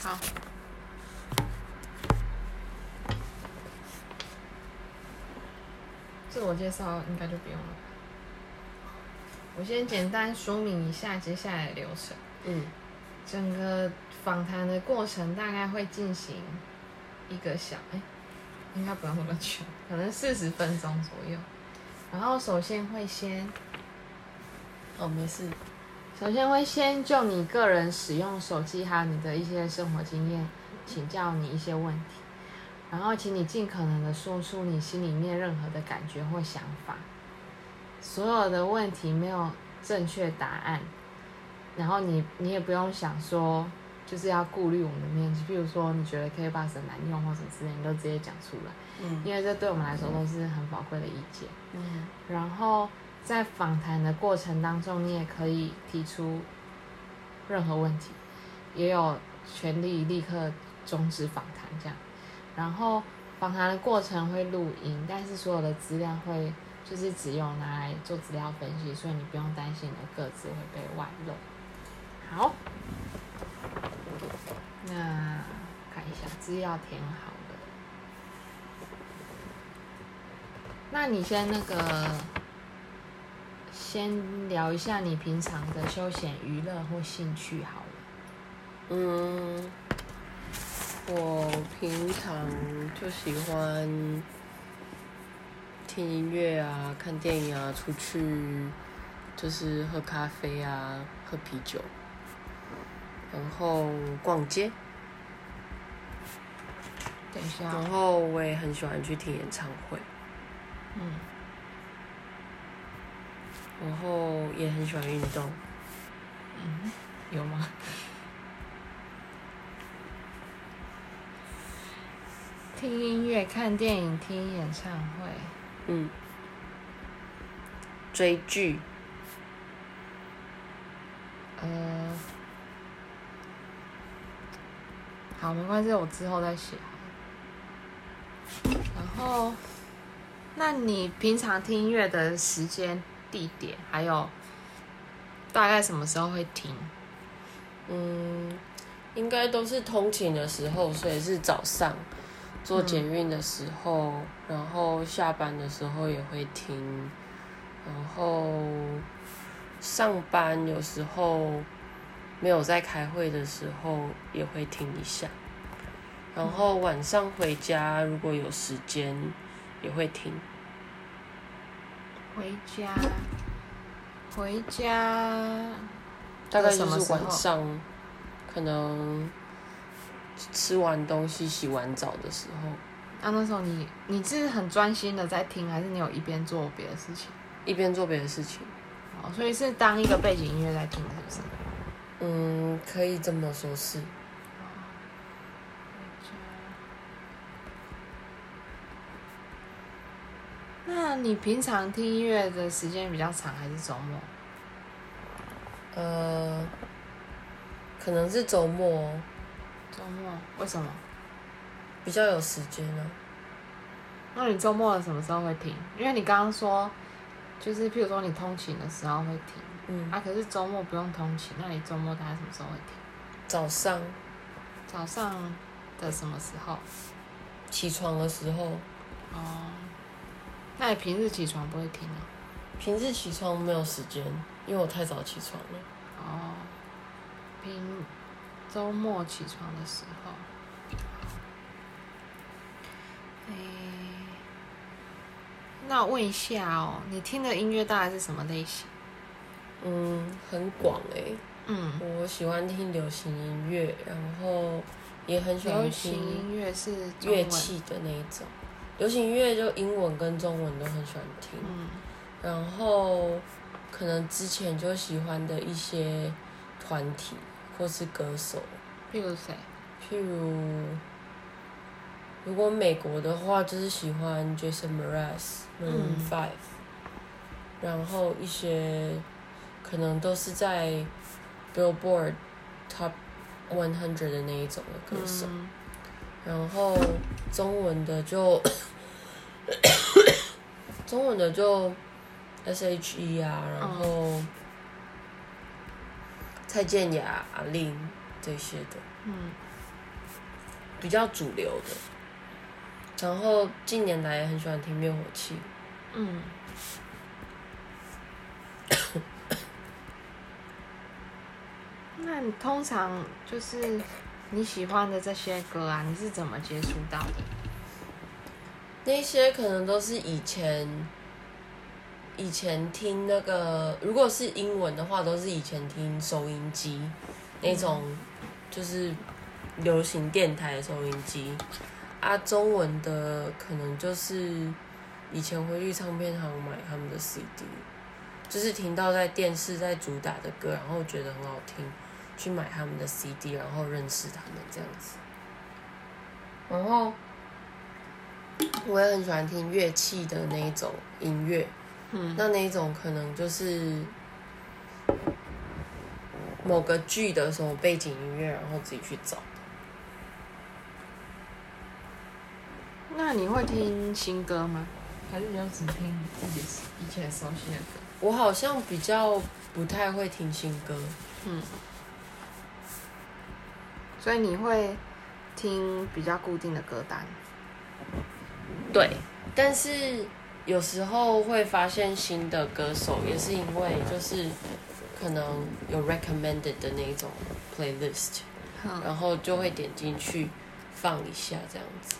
好。自我介绍应该就不用了。我先简单说明一下接下来的流程。嗯，整个访谈的过程大概会进行一个小，哎、应该不用那么久，可能四十分钟左右。然后首先会先，哦，没事。首先会先就你个人使用手机还有你的一些生活经验，请教你一些问题。然后，请你尽可能的说出你心里面任何的感觉或想法。所有的问题没有正确答案，然后你你也不用想说就是要顾虑我们的面子，譬如说你觉得 K bus 很难用或者之类，你都直接讲出来，嗯因为这对我们来说都是很宝贵的意见。嗯然后在访谈的过程当中，你也可以提出任何问题，也有权利立刻终止访谈这样。然后访谈的过程会录音，但是所有的资料会就是只有拿来做资料分析，所以你不用担心你的个资会被外露。好，那看一下资料填好了。那你先那个，先聊一下你平常的休闲娱乐或兴趣好了。嗯，我平常就喜欢听音乐啊，看电影啊，出去就是喝咖啡啊，喝啤酒，然后逛街，等一下。哦，然后我也很喜欢去听演唱会，嗯，然后也很喜欢运动。嗯有吗？听音乐、看电影、听演唱会，嗯，追剧，呃，好，没关系，我之后再写。然后，那你平常听音乐的时间、地点，还有大概什么时候会停？嗯，应该都是通勤的时候，所以是早上做捷运的时候，然后下班的时候也会停，然后上班有时候没有在开会的时候也会听一下，然后晚上回家如果有时间也会听。回家，回家，大概就是晚上，可能吃完东西、洗完澡的时候，啊，那时候你你是很专心的在听，还是你有一边做别的事情？一边做别的事情。哦，所以是当一个背景音乐在听，是不是？嗯，可以这么说是。那你平常听音乐的时间比较长，还是周末？呃，可能是周末哦周末为什么？比较有时间啊。那你周末什么时候会听？因为你刚刚说，就是譬如说你通勤的时候会听，嗯，啊，可是周末不用通勤，那你周末大概什么时候会听？早上早上的什么时候？起床的时候，哦，那你平日起床不会听啊？平日起床没有时间，因为我太早起床了。哦，平周末起床的时候，诶、那我问一下哦，你听的音乐大概是什么类型？嗯，很广诶、嗯，我喜欢听流行音乐，然后也很喜欢流行听音乐是，乐器的那一种。流行音乐就英文跟中文都很喜欢听，嗯。然后可能之前就喜欢的一些团体或是歌手，譬如谁？譬如如果美国的话，就是喜欢 Jason Mraz、Maroon 嗯。Five，、然后一些可能都是在 Billboard Top One Hundred 的那一种的歌手。嗯然后中文的就 中文的就 S.H.E 啊，然后蔡健雅、阿令这些的。嗯，比较主流的。然后近年来也很喜欢听灭火器，嗯。那你通常就是你喜欢的这些歌啊，你是怎么接触到的？那些可能都是以前以前听那个，如果是英文的话，都是以前听收音机那种，就是流行电台的收音机。啊，中文的可能就是以前会去唱片行买他们的 CD，就是听到在电视在主打的歌，然后觉得很好听。去买他们的 CD，然后认识他们这样子。然后我也很喜欢听乐器的那一种音乐，嗯，那那一种可能就是某个剧的什么背景音乐，然后自己去找。那你会听新歌吗？还是你就只听自己以前熟悉的歌？我好像比较不太会听新歌，嗯。所以你会听比较固定的歌单，对，但是有时候会发现新的歌手，也是因为就是可能有 recommended 的那种 playlist，然后就会点进去放一下这样子。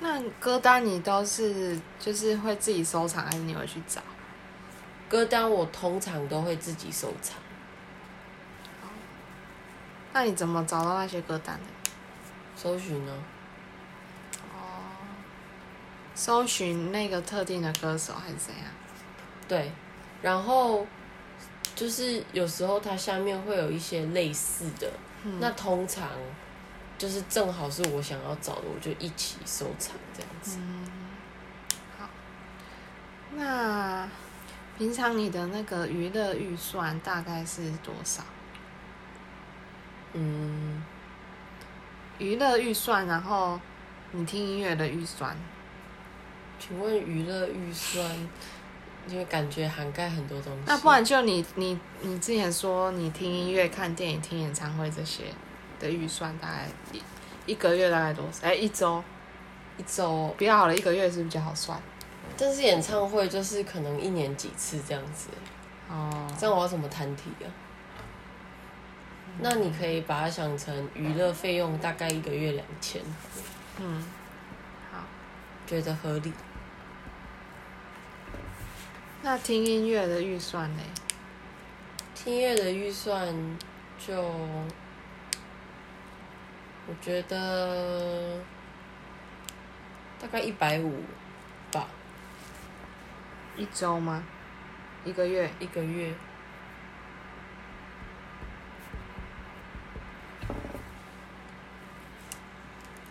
那歌单你都是就是会自己收藏，还是你会去找？歌单我通常都会自己收藏。那你怎么找到那些歌单的？搜寻呢？哦，搜寻那个特定的歌手还是怎样？对，然后就是有时候它下面会有一些类似的，那通常就是正好是我想要找的，我就一起收藏这样子。嗯，好。那平常你的那个娱乐预算大概是多少？嗯，娱乐预算，然后你听音乐的预算。请问娱乐预算，因为感觉涵盖很多东西。那不然就你你你之前说你听音乐、看电影、听演唱会这些的预算，大概一一个月大概多少？哎，一周，一周比较好了，一个月是比较好算。但是演唱会就是可能一年几次这样子。哦。这样我要怎么谈题啊？那你可以把它想成娱乐费用大概一个月两千。嗯，好，觉得合理。那听音乐的预算呢？听音乐的预算就，我觉得大概一百五吧。一周吗？一个月？一个月。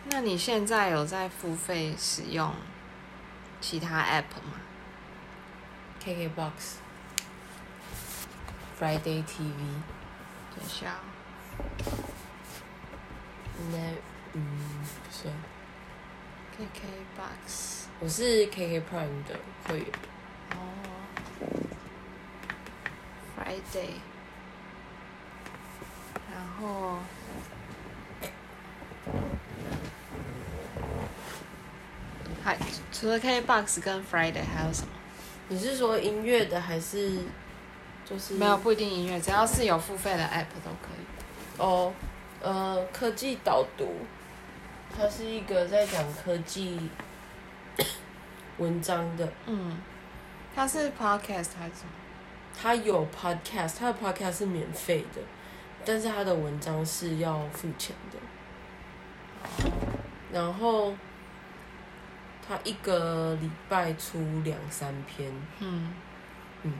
那你现在有在付费使用其他 App 吗？KKBox、Friday TV，等一下。那嗯，不是。KKBox，我是 KK Prime 的会员。哦。Friday，然后。除了 KBox 跟 Friday 还有什么？你是说音乐的还是就是没有不一定音乐，只要是有付费的 App 都可以。哦，呃，科技导读，它是一个在讲科技文章的。嗯，它是 Podcast 还是什么？它有 Podcast，它的 Podcast 是免费的，但是它的文章是要付钱的。然后。他一个礼拜出两三篇，嗯。嗯，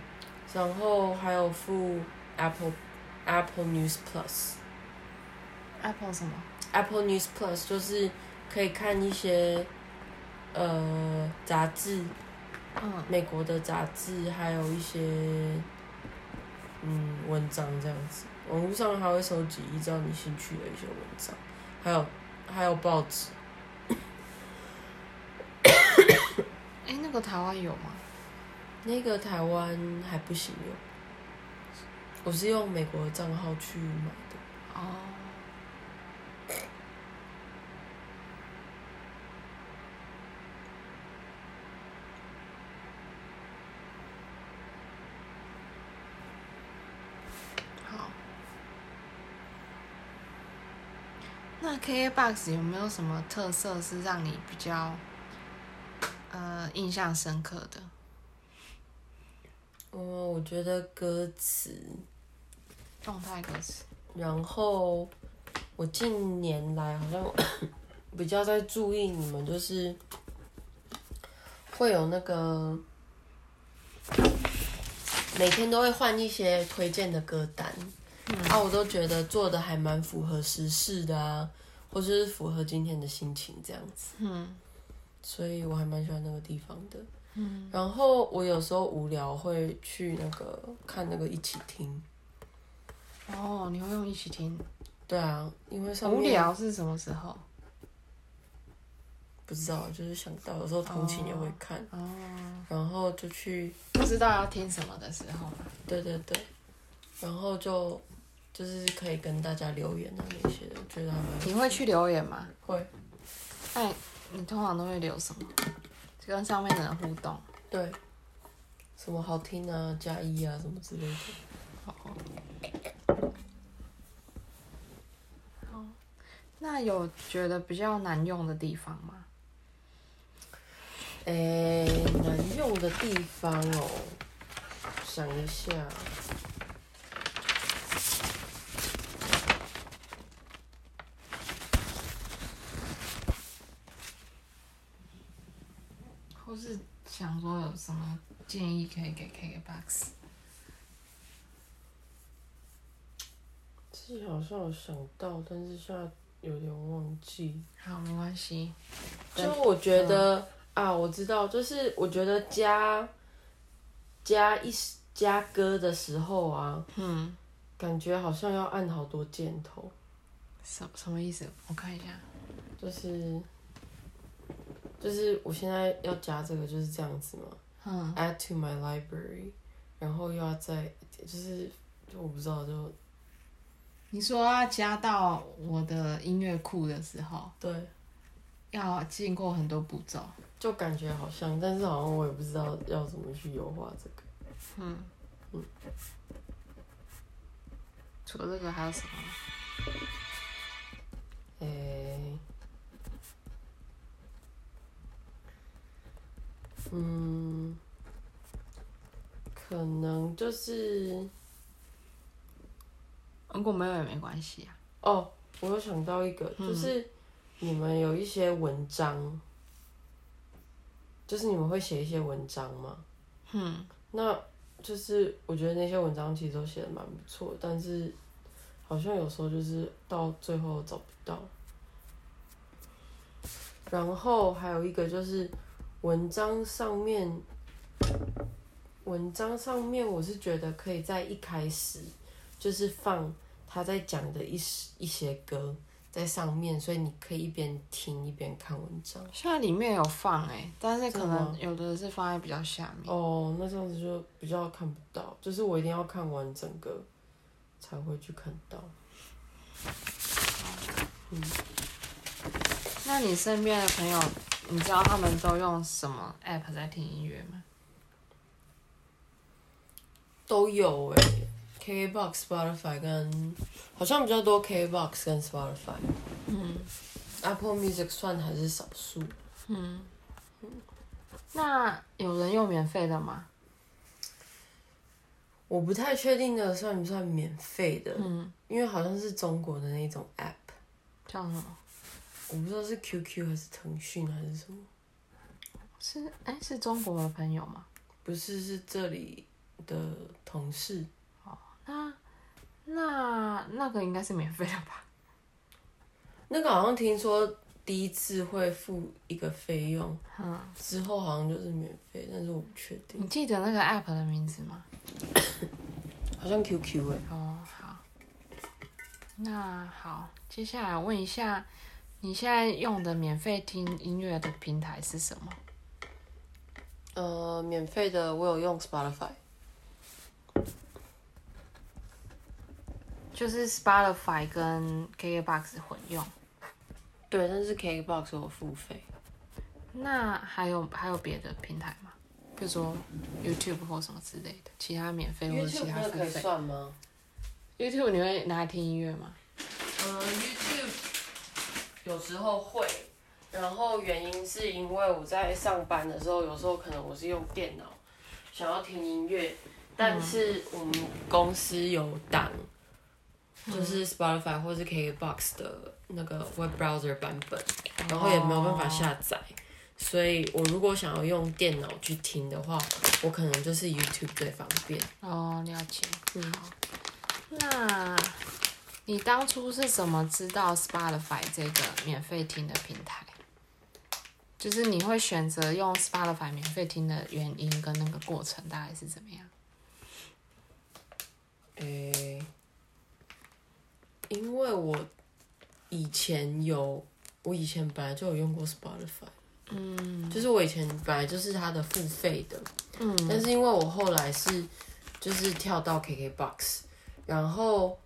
然后还有付 Apple Apple News Plus，Apple 什么？Apple News Plus 就是可以看一些呃杂志，嗯，美国的杂志，还有一些嗯文章这样子。网络上还会收集依照你兴趣的一些文章，还有还有报纸。那个台湾有吗？那个台湾还不行用，我是用美国账号去买的。哦。好。那 K A Box 有没有什么特色是让你比较？呃印象深刻的？哦，我觉得歌词，动态歌词。然后我近年来好像 比较在注意你们，就是会有那个每天都会换一些推荐的歌单，啊，我都觉得做的还蛮符合时事的啊，或者是符合今天的心情这样子。嗯所以我还蛮喜欢那个地方的。嗯，然后我有时候无聊会去那个看那个一起听。哦，你会用一起听？对啊，因为上无聊是什么时候？不知道，就是想到有时候同情也会看，哦，然后就去，不知道要听什么的时候吗？对对对，然后就就是可以跟大家留言啊那些的，我觉得还蛮你会去留言吗？会，那你通常都会留什么？跟上面的人互动。对，什么好听啊，加一啊什么之类的。好那有觉得比较难用的地方吗？诶，难用的地方哦，想一下，或是想说有什么建议可以给 KKBOX？自己好像有想到，但是现在有点忘记。好，没关系。就我觉得、啊，我知道，就是我觉得加加一加歌的时候啊，嗯，感觉好像要按好多箭头，什什么意思？我看一下。就是就是我现在要加这个就是这样子嘛嗯，，add to my library，然后又要再就是就我不知道就你说要加到我的音乐库的时候，对，要经过很多步骤。就感觉好像，但是好像我也不知道要怎么去优化这个。嗯嗯除了这个还有什么？诶、嗯，可能就是如果没有也没关系啊。哦，我有想到一个，就是你们有一些文章，就是你们会写一些文章吗？嗯，那就是我觉得那些文章其实都写的蛮不错，但是好像有时候就是到最后找不到。然后还有一个就是文章上面，文章上面我是觉得可以在一开始就是放他在讲的一一些歌在上面，所以你可以一边听一边看文章。现在里面有放哎、但是可能有的是放在比较下面。哦，那这样子就比较看不到，就是我一定要看完整个才会去看到。嗯那你身边的朋友，你知道他们都用什么 app 在听音乐吗？都有诶、k k b o x Spotify 跟好像比较多 KKBox 跟 Spotify。嗯 Apple Music 算还是少数。嗯。那有人用免费的吗？我不太确定的算不算免费的，嗯，因为好像是中国的那种 App，叫什么？我不知道是 QQ 还是腾讯还是什么，是哎、是中国的朋友吗？不是是这里的同事。哦那那那个应该是免费的吧？那个好像听说第一次会付一个费用，嗯，之后好像就是免费，但是我不确定，你记得那个 app 的名字吗？好像 QQ 哎、哦，好。那好，接下来问一下，你现在用的免费听音乐的平台是什么？呃，免费的我有用 Spotify，就是 Spotify 跟 KKBox 混用。对，但是 KKBox 有付费。那还有还有别的平台吗？比如说 YouTube 或什么之类的，其他免费或者其 YouTube 他可以。算吗？YouTube 你会拿来听音乐吗？嗯，YouTube 有时候会，然后原因是因为我在上班的时候，有时候可能我是用电脑想要听音乐，但是我们公司有档，就是 Spotify 或是 KKBox 的那个 web browser 版本，然后也没有办法下载，所以我如果想要用电脑去听的话，我可能就是 YouTube 最方便。哦，了解。嗯，好。那你当初是怎么知道 Spotify 这个免费听的平台？就是你会选择用 Spotify 免费听的原因跟那个过程大概是怎么样？为我以前有，我以前本来就有用过 Spotify，嗯，就是我以前本来就是它的付费的，嗯，但是因为我后来是就是跳到 KKBox，然后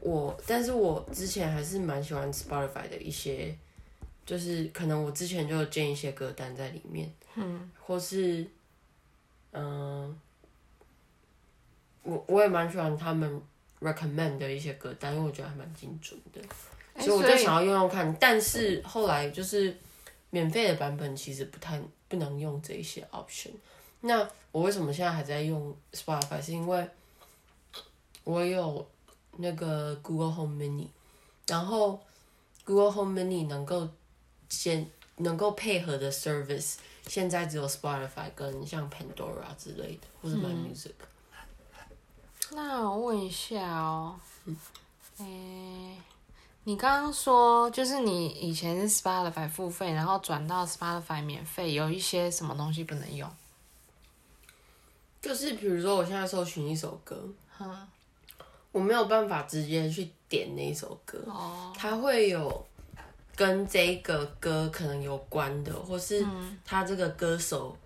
我，但是我之前还是蛮喜欢 Spotify 的一些，就是可能我之前就有建一些歌单在里面，嗯，或是，嗯、我我也蛮喜欢他们 recommend 的一些歌单，因为我觉得还蛮精准的，所以我就想要用用看。但是后来就是免费的版本其实不太不能用这一些 option。那我为什么现在还在用 Spotify？是因为我有那个 Google Home Mini，然后 Google Home Mini 能够先能够配合的 service，现在只有 Spotify 跟像 Pandora 之类的，或者 My Music。那我问一下哦，诶、你刚刚说就是你以前是 Spotify 付费，然后转到 Spotify 免费，有一些什么东西不能用？就是比如说，我现在搜寻一首歌，嗯，我没有办法直接去点那一首歌，哦，它会有跟这个歌可能有关的，或是他这个歌手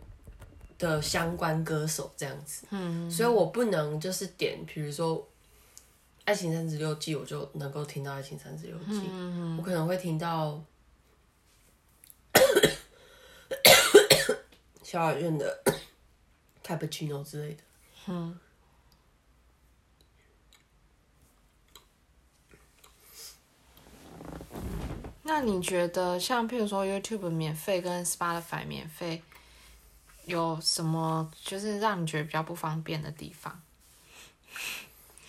的相关歌手这样子。嗯，所以我不能就是点，比如说《爱情三十六计》，我就能够听到《爱情三十六计》嗯我可能会听到 萧亚轩的 Cappuccino 之类的。嗯那你觉得像譬如说 YouTube 免费跟 Spotify 免费，有什么就是让你觉得比较不方便的地方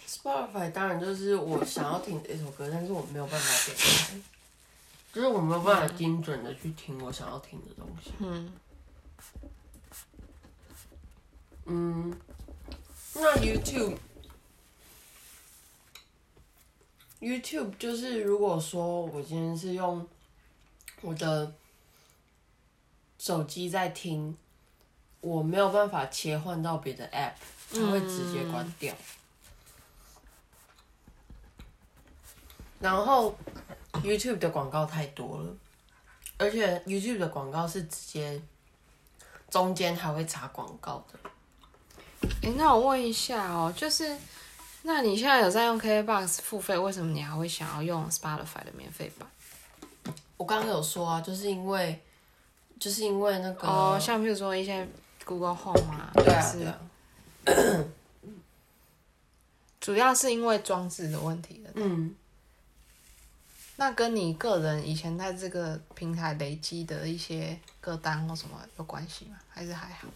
？Spotify 当然就是我想要听的一首歌，但是我没有办法点开，就是我没有办法精准的去听我想要听的东西。嗯，嗯，那 YouTube YouTube 就是如果说我今天是用我的手机在听，我没有办法切换到别的 App，它会直接关掉。然后 YouTube 的广告太多了，而且 YouTube 的广告是直接中间还会插广告的。诶，那我问一下哦，就是，那你现在有在用 KKBox 付费，为什么你还会想要用 Spotify 的免费版？我刚刚有说啊，就是因为，就是因为那个，哦，像譬如说一些 Google Home 啊，对是对啊，主要是因为装置的问题的。嗯，那跟你个人以前在这个平台累积的一些歌单或什么有关系吗？还是还好？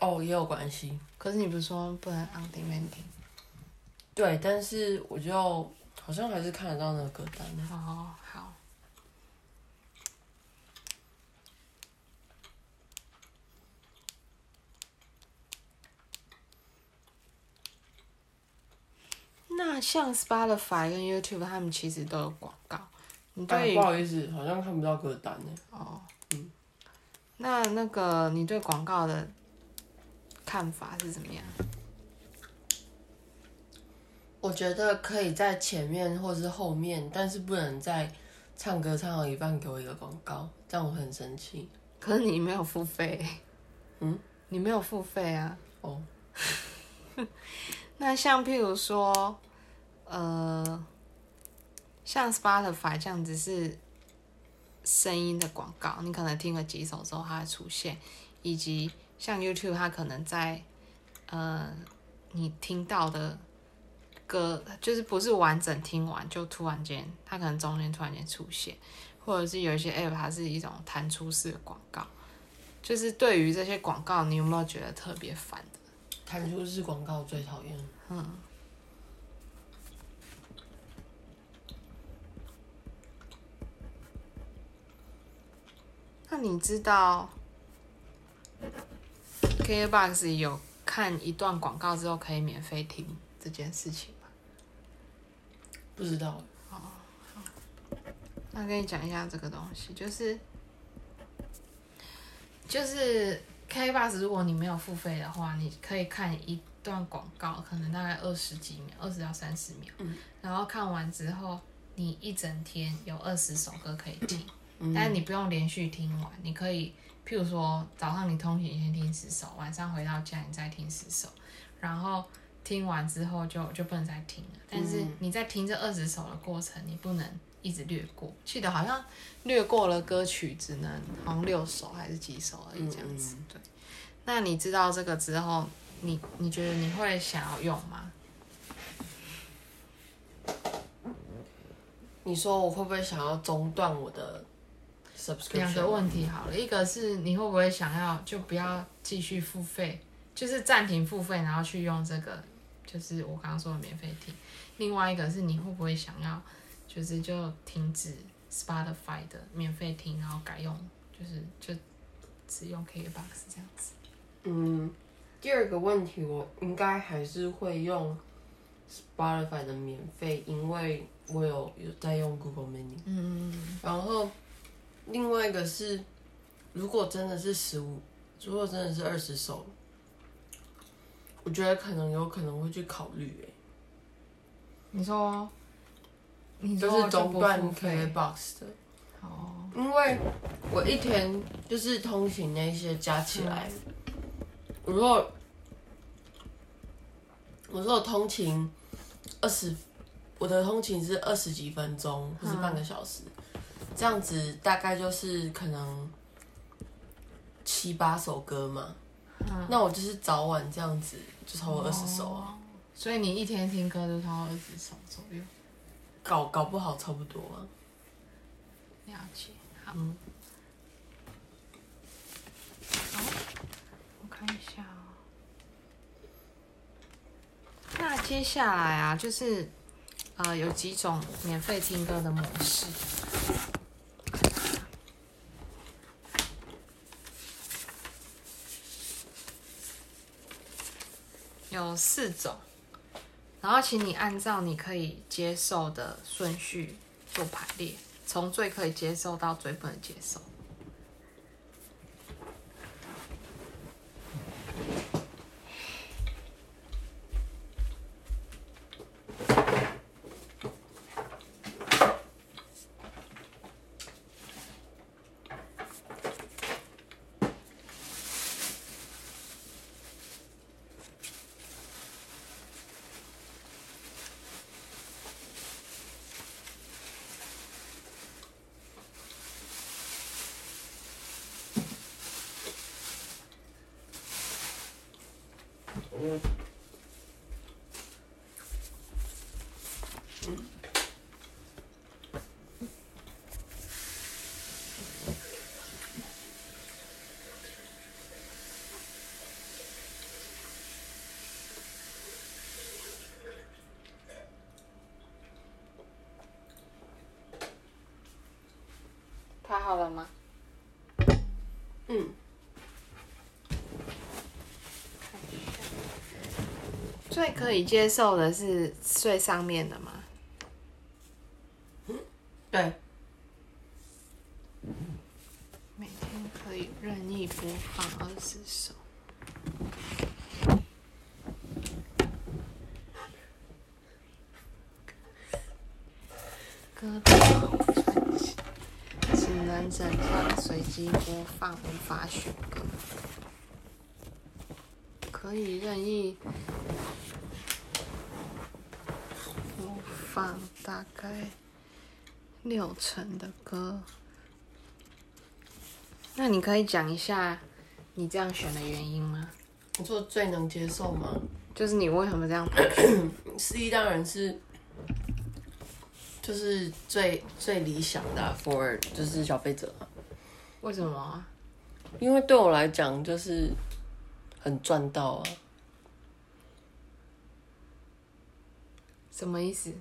哦，也有关系，可是你不是说不能 on demand 听？对，但是我就好像还是看得到那个歌单的。哦，好。那像 Spotify 跟 YouTube，他们其实都有广告。你哎，对于不好意思，好像看不到歌单呢。哦，嗯那那个你对广告的看法是怎么样？我觉得可以在前面或是后面，但是不能在唱歌唱到一半给我一个广告，这样我很生气。可是你没有付费，嗯，你没有付费啊。哦，那像譬如说，呃，像 Spotify 这样子是声音的广告，你可能听了几首之后它会出现，以及像 YouTube 它可能在呃你听到的歌，就是不是完整听完就突然间，它可能中间突然间出现，或者是有一些 app 它是一种弹出式的广告，就是对于这些广告，你有没有觉得特别烦的？弹出式广告最讨厌。那你知道 KBox 有看一段广告之后可以免费听这件事情吗？不知道，哦那跟你讲一下这个东西，就是就是 KBox，如果你没有付费的话，你可以看一段广告，可能大概二十几秒，二十到三十秒，嗯然后看完之后，你一整天有二十首歌可以听。嗯但是你不用连续听完，你可以，譬如说早上你通勤先听十首，晚上回到家你再听十首，然后听完之后就就不能再听了。但是嗯你在听这二十首的过程，你不能一直略过。记得好像略过了歌曲只能好像六首还是几首而已这样子。对，那你知道这个之后，你你觉得你会想要用吗？你说我会不会想要中断我的？两个问题好了，一个是你会不会想要就不要继续付费，就是暂停付费，然后去用这个，就是我刚刚说的免费听。另外一个是你会不会想要，就是就停止 Spotify 的免费听，然后改用就是就只用 KKBox 这样子。嗯，第二个问题我应该还是会用 Spotify 的免费，因为我有有在用 Google Mini。嗯，然后另外一个是，如果真的是十五，如果真的是二十首，我觉得可能有可能会去考虑、欸，你说，你说就是中不断付费。KBox 的，哦，因为我一天就是通勤那些加起来，我如果我说我通勤二十，我的通勤是二十几分钟或是半个小时，这样子大概就是可能七八首歌嘛。那我就是早晚这样子，就超过二十首啊，所以你一天听歌就超过二十首左右。搞搞不好差不多啊。了解，好。嗯好，我看一下哦。那接下来啊，就是呃，有几种免费听歌的模式。有四种，然后请你按照你可以接受的顺序做排列，从最可以接受到最不能接受。拍好了吗？嗯，最可以接受的是最上面的吗？对，每天可以任意播放二十首。歌单只能整张随机播放，无法选歌。可以任意播放大概六成的歌。那你可以讲一下你这样选的原因吗？你说最能接受吗？就是你为什么这样 排序？第一当然是，就是最最理想的啊、for 就是消费者啊，为什么啊？因为对我来讲就是很赚到啊。什么意思？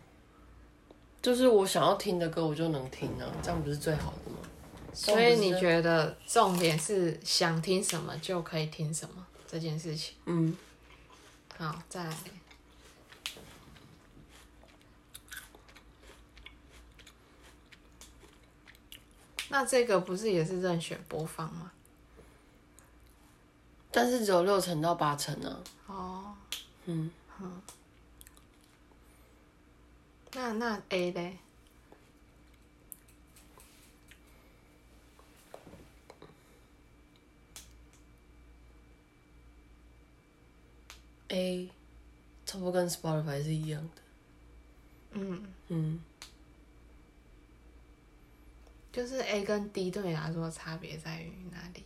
就是我想要听的歌，我就能听啊，这样不是最好的吗？所以你觉得重点是想听什么就可以听什么这件事情？嗯，好，再来。那这个不是也是任选播放吗？但是只有六成到八成啊。哦，嗯，那那 A 嘞？A 差不多跟 Spotify 是一样的。嗯，嗯，就是 A 跟 D 对你来说差别在于哪里？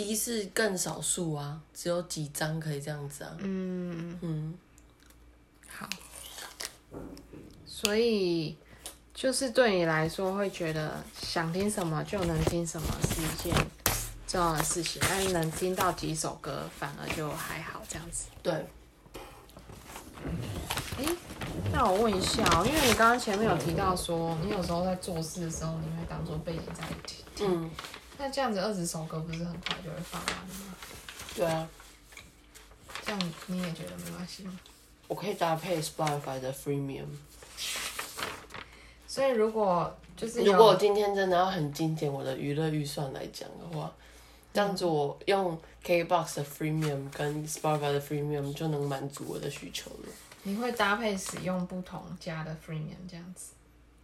第一是更少数啊，只有几张可以这样子啊。嗯，嗯，好。所以就是对你来说，会觉得想听什么就能听什么是一件重要的事情，但是能听到几首歌反而就还好这样子。对，诶，那我问一下哦，因为你刚刚前面有提到说，你有时候在做事的时候，你会当做背景在听。嗯，那这样子二十首歌不是很快就会放完了吗？对啊，这样你也觉得没关系吗？我可以搭配 Spotify 的 Freemium。所以如果就是如果我今天真的要很精简我的娱乐预算来讲的话，这样子我用 KBox 的 Freemium 跟 Spotify 的 Freemium 就能满足我的需求了。你会搭配使用不同家的 Freemium 这样子。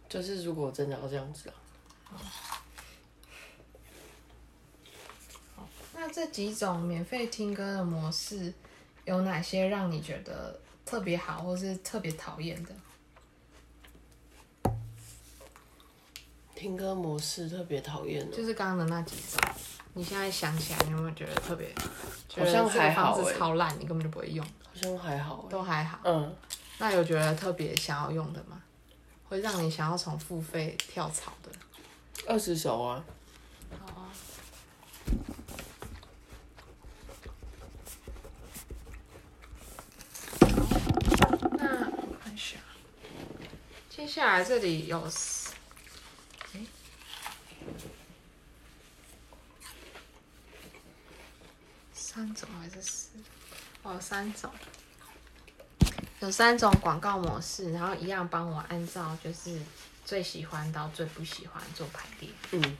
就是如果真的要这样子啊，那这几种免费听歌的模式，有哪些让你觉得特别好，或是特别讨厌的？听歌模式特别讨厌的。就是刚刚的那几种，你现在想起来，你有没有觉得特别？好像还好方超烂，你根本就不会用，好像还好欸都还好。嗯，那有觉得特别想要用的吗？会让你想要从付费跳槽的？二十首啊，那我看一下，接下来这里有哎，三种还是四？哦，三种，有三种广告模式，然后一样帮我按照就是最喜欢到最不喜欢做排列。嗯，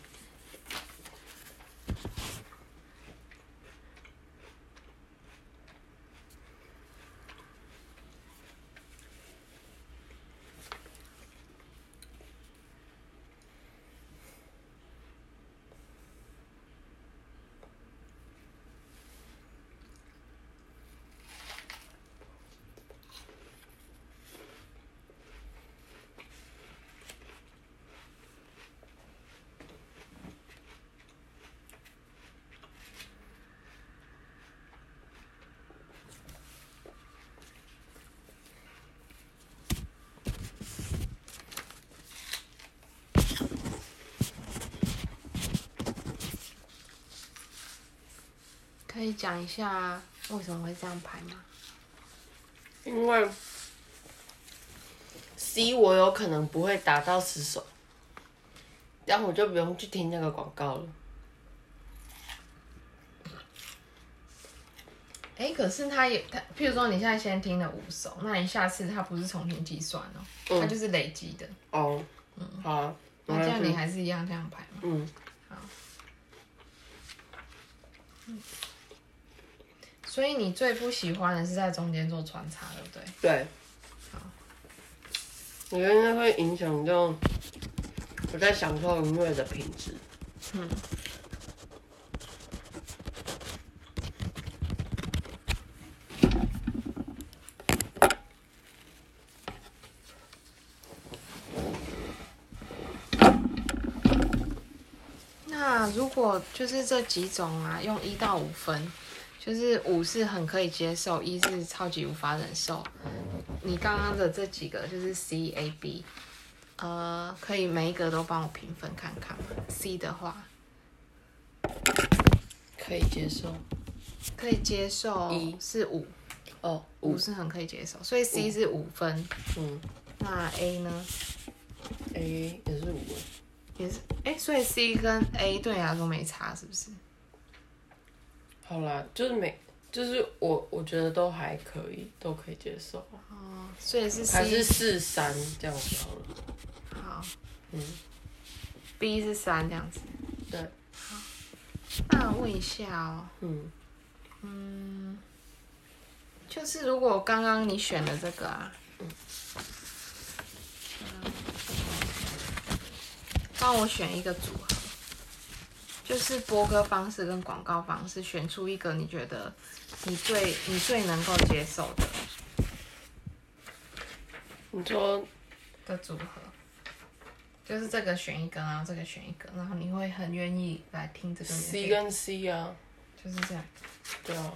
以讲一下为什么会这样排吗？因为 C 我有可能不会达到十首，这样我就不用去听那个广告了。哎，可是它也它，譬如说你现在先听了五首，那你下次它不是重新计算哦，嗯它就是累积的。哦，嗯好啊，那这样你还是一样这样排吗？嗯，所以你最不喜欢的是在中间做穿插，对不对？对。我觉得那会影响到我在享受音乐的品质。那如果就是这几种啊，用一到五分，就是五是很可以接受，一是超级无法忍受。你刚刚的这几个就是 C、A、B，呃，可以每一个都帮我评分看看吗？C 的话可以接受。可以接受一是五，哦，五五是很可以接受，所以 C 是五分。嗯那 A 呢？，A 也是五。也是，哎、所以 C 跟 A 对你来说没差，是不是？好啦，就是每就是我我觉得都还可以，都可以接受。哦，所以是还是四三这样子好了。好嗯，，B 是三这样子。对，好那我问一下哦，嗯，嗯就是如果刚刚你选的这个啊，嗯帮我选一个组合，就是播歌方式跟广告方式，选出一个你觉得你最你最能够接受的你说的组合。就是这个选一个，然后这个选一个，然后你会很愿意来听这个 C 跟 C 啊，就是这样。对啊，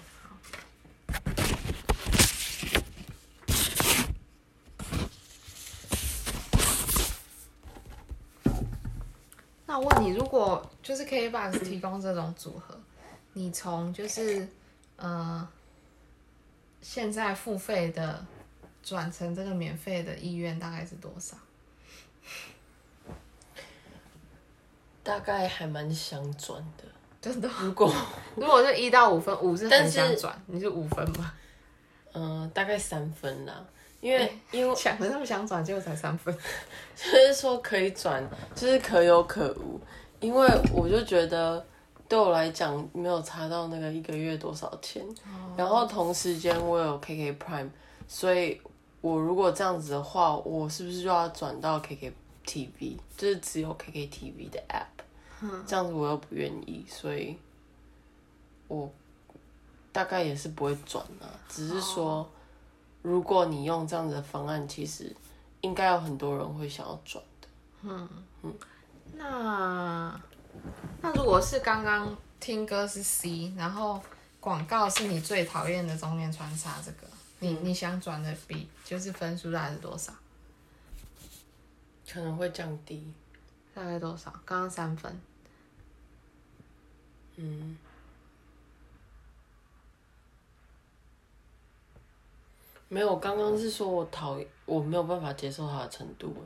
那我问你，如果就是 KBox 提供这种组合，你从就是呃现在付费的转成这个免费的意愿大概是多少？大概还蛮想转的。真的？如果 如果是一到五分，五是很想转，你是五分吗？嗯、大概三分啦，因为因为想的那么想转，结果才三分。就是说可以转，就是可有可无，因为我就觉得对我来讲没有差到那个一个月多少钱，然后同时间我有 KK Prime，所以我如果这样子的话，我是不是就要转到 KK TV，就是只有 KK TV 的 app，这样子我又不愿意，所以我大概也是不会转啊，只是说如果你用这样子的方案，其实。应该有很多人会想要转的。嗯嗯那那如果是刚刚听歌是 C，然后广告是你最讨厌的中间穿插这个，你你想转的 B，就是分数大概是多少？可能会降低。大概多少？刚刚三分，嗯，没有，刚刚是说我讨厌，我没有办法接受他的程度。哎，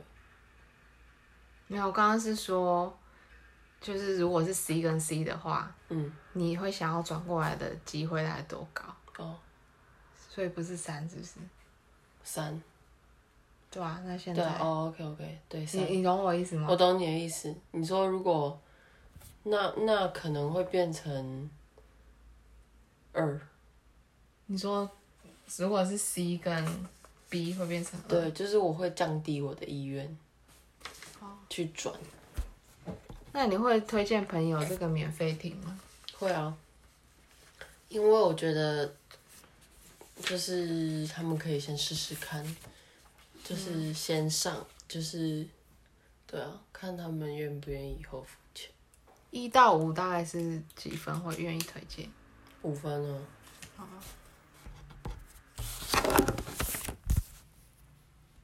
没有，刚刚是说，就是如果是 C 跟 C 的话，嗯，你会想要转过来的机会大概多高？哦，所以不是三，是不是？三，对啊，那现在哦，OK OK，对，你三，你懂我意思吗？我懂你的意思。你说如果，那那可能会变成二，你说如果是 C 跟 B 会变成，对，就是我会降低我的意愿，去转。那你会推荐朋友这个免费听吗？会啊，因为我觉得，就是他们可以先试试看，就是先上，就是，对啊，看他们愿不愿意以后付钱。一到五大概是几分会愿意推荐？五分哦，哦